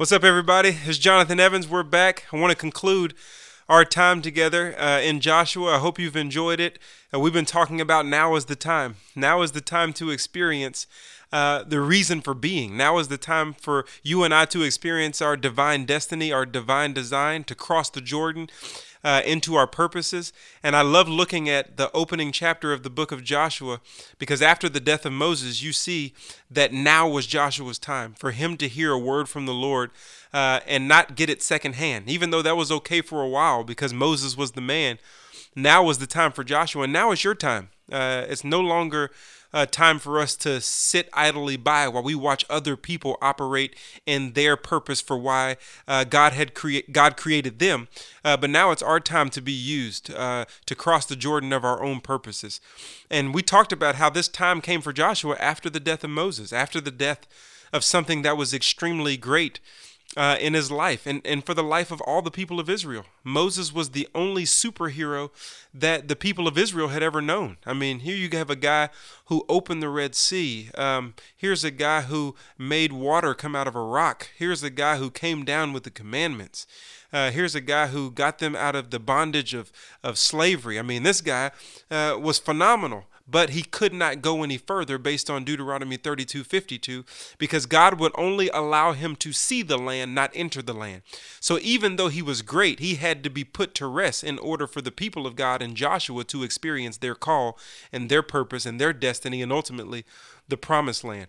What's up, everybody? It's Jonathan Evans. We're back. I want to conclude our time together uh, in Joshua. I hope you've enjoyed it. Uh, we've been talking about now is the time. Now is the time to experience uh, the reason for being. Now is the time for you and I to experience our divine destiny, our divine design, to cross the Jordan uh, into our purposes. And I love looking at the opening chapter of the book of Joshua because after the death of Moses, you see that now was Joshua's time for him to hear a word from the Lord uh, and not get it secondhand, even though that was okay for a while because Moses was the man. Now was the time for Joshua, and now is your time. Uh, it's no longer uh, time for us to sit idly by while we watch other people operate in their purpose for why uh, God had create God created them. Uh, but now it's our time to be used uh, to cross the Jordan of our own purposes. And we talked about how this time came for Joshua after the death of Moses, after the death of something that was extremely great uh, in his life and, and for the life of all the people of Israel. Moses was the only superhero that the people of Israel had ever known. I mean, here you have a guy who opened the Red Sea. Um, here's a guy who made water come out of a rock. Here's a guy who came down with the commandments. Uh, here's a guy who got them out of the bondage of, of slavery. I mean, this guy uh, was phenomenal but he could not go any further based on Deuteronomy 32 52, because God would only allow him to see the land, not enter the land. So even though he was great, he had to be put to rest in order for the people of God and Joshua to experience their call and their purpose and their destiny and ultimately the promised land.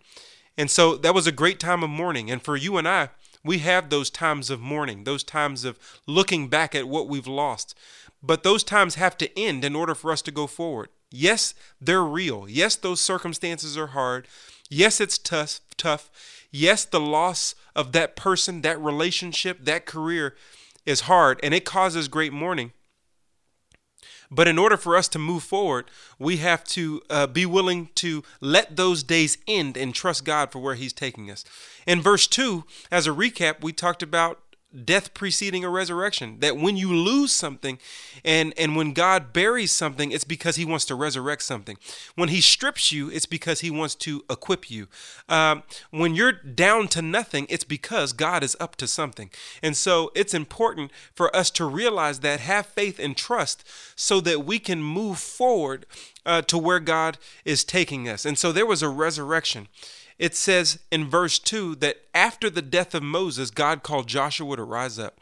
And so that was a great time of mourning. And for you and I, we have those times of mourning, those times of looking back at what we've lost. But those times have to end in order for us to go forward. Yes, they're real. Yes, those circumstances are hard. Yes, it's tough, tough. Yes, the loss of that person, that relationship, that career is hard and it causes great mourning. But in order for us to move forward, we have to uh, be willing to let those days end and trust God for where He's taking us. In verse 2, as a recap, we talked about death preceding a resurrection. That when you lose something and and when god buries something it's because he wants to resurrect something. When he strips you it's because he wants to equip you. Um, when you're down to nothing it's because god is up to something. And so it's important for us to realize that have faith and trust so that we can move forward uh, to where god is taking us. And so there was a resurrection it says in verse 2 that after the death of Moses, God called Joshua to rise up.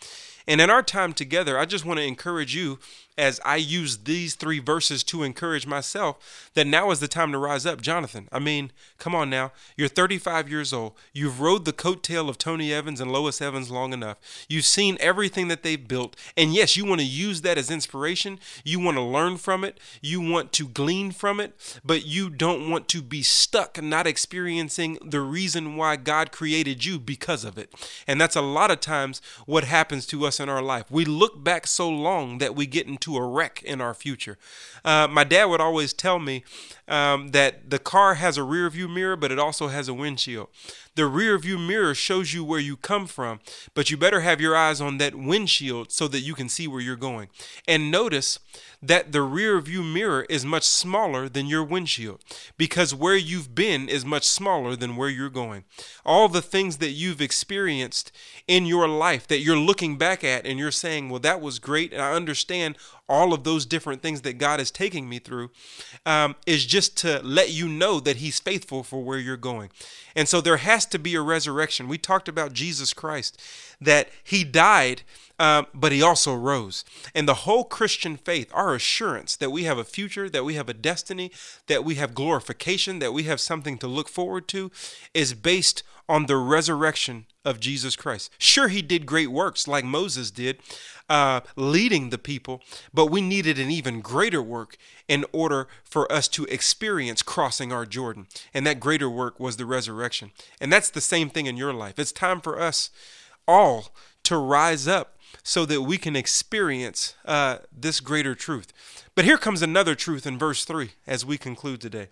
And in our time together, I just want to encourage you as I use these three verses to encourage myself that now is the time to rise up. Jonathan, I mean, come on now. You're 35 years old. You've rode the coattail of Tony Evans and Lois Evans long enough. You've seen everything that they've built. And yes, you want to use that as inspiration. You want to learn from it. You want to glean from it. But you don't want to be stuck not experiencing the reason why God created you because of it. And that's a lot of times what happens to us in our life. We look back so long that we get into a wreck in our future. Uh, my dad would always tell me um, that the car has a rear view mirror, but it also has a windshield. The rear view mirror shows you where you come from, but you better have your eyes on that windshield so that you can see where you're going. And notice that the rear view mirror is much smaller than your windshield because where you've been is much smaller than where you're going. All the things that you've experienced in your life that you're looking back at and you're saying, well, that was great. And I understand all of those different things that God is taking me through um, is just to let you know that He's faithful for where you're going. And so there has to be a resurrection. We talked about Jesus Christ, that He died. Um, but he also rose. And the whole Christian faith, our assurance that we have a future, that we have a destiny, that we have glorification, that we have something to look forward to, is based on the resurrection of Jesus Christ. Sure, he did great works like Moses did, uh, leading the people, but we needed an even greater work in order for us to experience crossing our Jordan. And that greater work was the resurrection. And that's the same thing in your life. It's time for us all to rise up so that we can experience uh, this greater truth. But here comes another truth in verse 3 as we conclude today.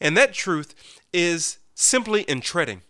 And that truth is simply in treading.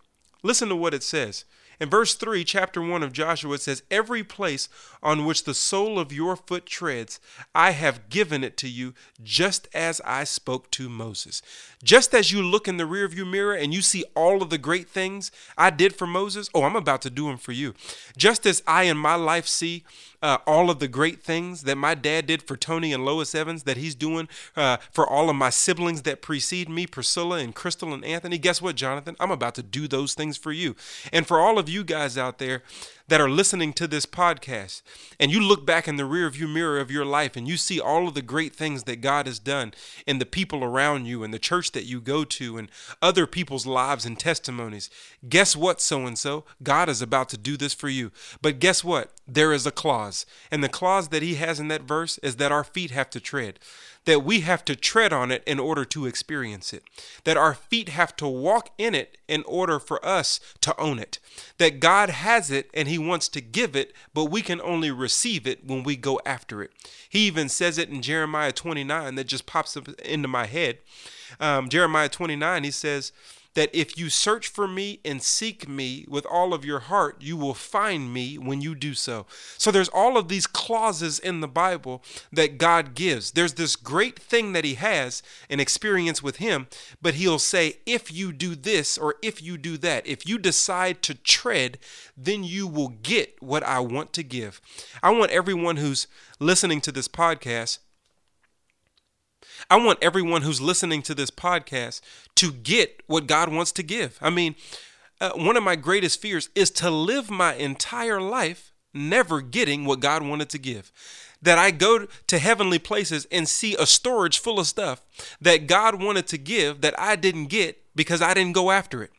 Listen to what it says. In verse 3, chapter 1 of Joshua, it says, Every place on which the sole of your foot treads, I have given it to you, just as I spoke to Moses. Just as you look in the rearview mirror and you see all of the great things I did for Moses, oh, I'm about to do them for you. Just as I in my life see uh, all of the great things that my dad did for Tony and Lois Evans, that he's doing uh, for all of my siblings that precede me, Priscilla and Chrystal and Anthony. Guess what, Jonathan? I'm about to do those things for you. And for all of you guys out there that are listening to this podcast and you look back in the rearview mirror of your life and you see all of the great things that God has done in the people around you and the church that you go to and other people's lives and testimonies, guess what, so and so? God is about to do this for you. But guess what? There is a clause. And the clause that he has in that verse is that our feet have to tread that we have to tread on it in order to experience it, that our feet have to walk in it in order for us to own it, that God has it and He wants to give it, but we can only receive it when we go after it. He even says it in Jeremiah 29 that just pops up into my head. Um, Jeremiah 29, he says, that if you search for me and seek me with all of your heart, you will find me when you do so. So there's all of these clauses in the Bible that God gives. There's this great thing that He has, an experience with Him, but He'll say, if you do this or if you do that, if you decide to tread, then you will get what I want to give. I want everyone who's listening to this podcast I want everyone who's listening to this podcast to get what God wants to give. I mean, uh, one of my greatest fears is to live my entire life never getting what God wanted to give. That I go to heavenly places and see a storage full of stuff that God wanted to give that I didn't get because I didn't go after it.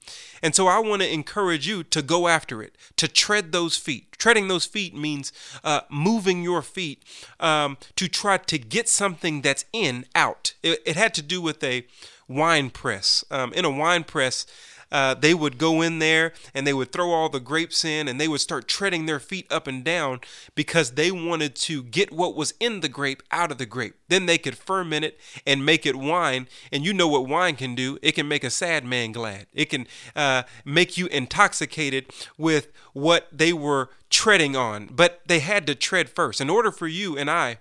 And so I want to encourage you to go after it, to tread those feet. Treading those feet means uh, moving your feet um, to try to get something that's in out. It, it had to do with a wine press. Um, in a wine press, uh, they would go in there and they would throw all the grapes in and they would start treading their feet up and down because they wanted to get what was in the grape out of the grape. Then they could ferment it and make it wine. And you know what wine can do? It can make a sad man glad. It can uh, make you intoxicated with what they were treading on. But they had to tread first. In order for you and I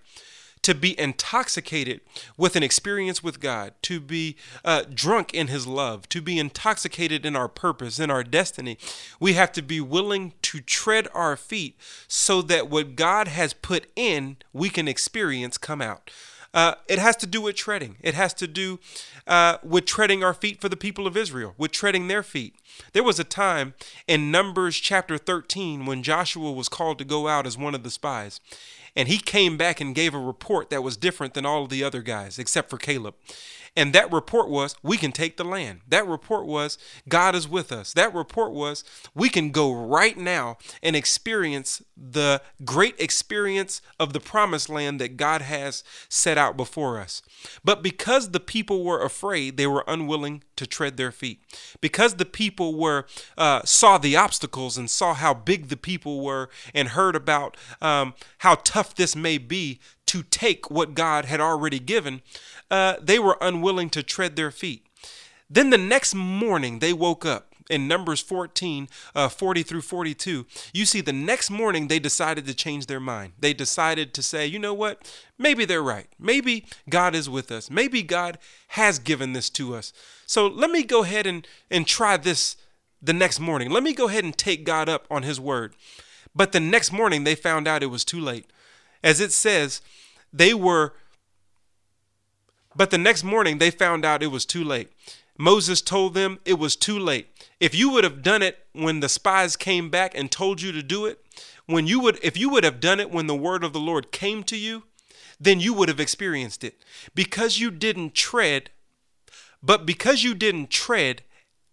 to be intoxicated with an experience with God, to be uh, drunk in His love, to be intoxicated in our purpose, in our destiny. We have to be willing to tread our feet so that what God has put in, we can experience come out. Uh, it has to do with treading. It has to do uh, with treading our feet for the people of Israel, with treading their feet. There was a time in Numbers chapter 13 when Joshua was called to go out as one of the spies. And he came back and gave a report that was different than all of the other guys, except for Caleb. And that report was, we can take the land. That report was, God is with us. That report was, we can go right now and experience the great experience of the promised land that God has set out before us. But because the people were afraid, they were unwilling to tread their feet. Because the people were uh, saw the obstacles and saw how big the people were and heard about um, how tough this may be to take what God had already given, uh, they were unwilling to tread their feet. Then the next morning they woke up. In Numbers 14, uh, 40 through 42, you see the next morning they decided to change their mind. They decided to say, you know what? Maybe they're right. Maybe God is with us. Maybe God has given this to us. So let me go ahead and, and try this the next morning. Let me go ahead and take God up on his word. But the next morning they found out it was too late. As it says, they were but the next morning, they found out it was too late. Moses told them it was too late. If you would have done it when the spies came back and told you to do it, when you would if you would have done it when the word of the Lord came to you, then you would have experienced it. Because you didn't tread, but because you didn't tread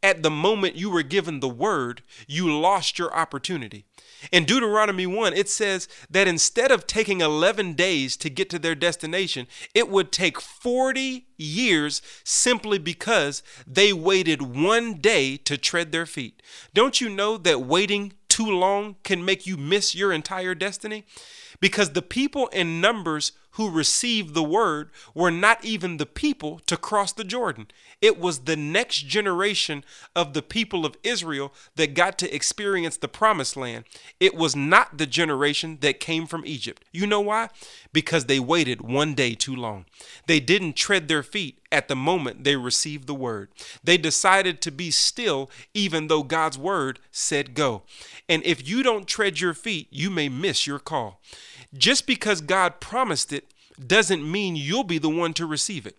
at the moment you were given the word, you lost your opportunity. In Deuteronomy 1, it says that instead of taking 11 days to get to their destination, it would take 40 years simply because they waited one day to tread their feet. Don't you know that waiting too long can make you miss your entire destiny? Because the people in Numbers who received the word were not even the people to cross the Jordan. It was the next generation of the people of Israel that got to experience the promised land. It was not the generation that came from Egypt. You know why? Because they waited one day too long. They didn't tread their feet at the moment they received the word. They decided to be still even though God's word said go. And if you don't tread your feet, you may miss your call. Just because God promised it doesn't mean you'll be the one to receive it.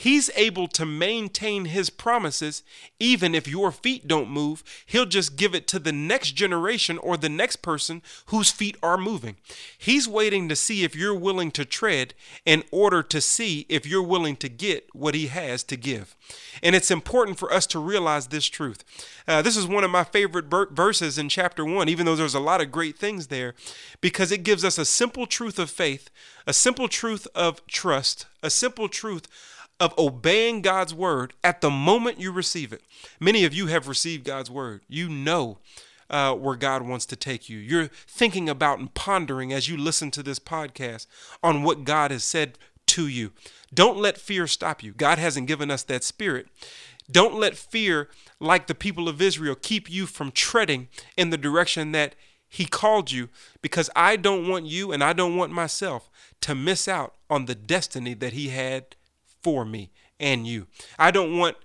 He's able to maintain his promises even if your feet don't move. He'll just give it to the next generation or the next person whose feet are moving. He's waiting to see if you're willing to tread in order to see if you're willing to get what he has to give. And it's important for us to realize this truth. Uh, this is one of my favorite ber- verses in chapter one, even though there's a lot of great things there, because it gives us a simple truth of faith, a simple truth of trust, a simple truth of obeying God's word at the moment you receive it. Many of you have received God's word. You know uh, where God wants to take you. You're thinking about and pondering as you listen to this podcast on what God has said to you. Don't let fear stop you. God hasn't given us that spirit. Don't let fear, like the people of Israel, keep you from treading in the direction that He called you, because I don't want you and I don't want myself to miss out on the destiny that He had for me and you. I don't want,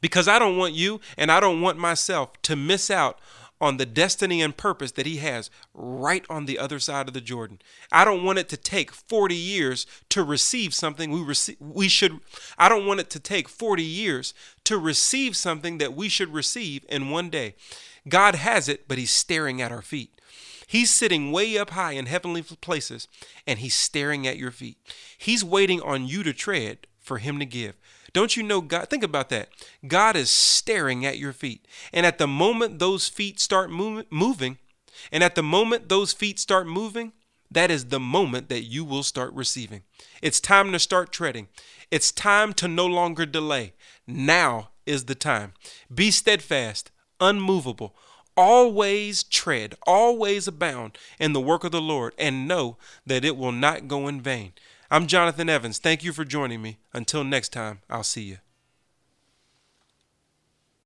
because I don't want you and I don't want myself to miss out on the destiny and purpose that he has right on the other side of the Jordan. I don't want it to take 40 years to receive something we receive we should I don't want it to take 40 years to receive something that we should receive in one day. God has it, but he's staring at our feet. He's sitting way up high in heavenly places and he's staring at your feet. He's waiting on you to tread for him to give. Don't you know God? Think about that. God is staring at your feet. And at the moment those feet start move, moving, and at the moment those feet start moving, that is the moment that you will start receiving. It's time to start treading. It's time to no longer delay. Now is the time. Be steadfast, unmovable, always tread, always abound in the work of the Lord, and know that it will not go in vain. I'm Jonathan Evans. Thank you for joining me. Until next time, I'll see you.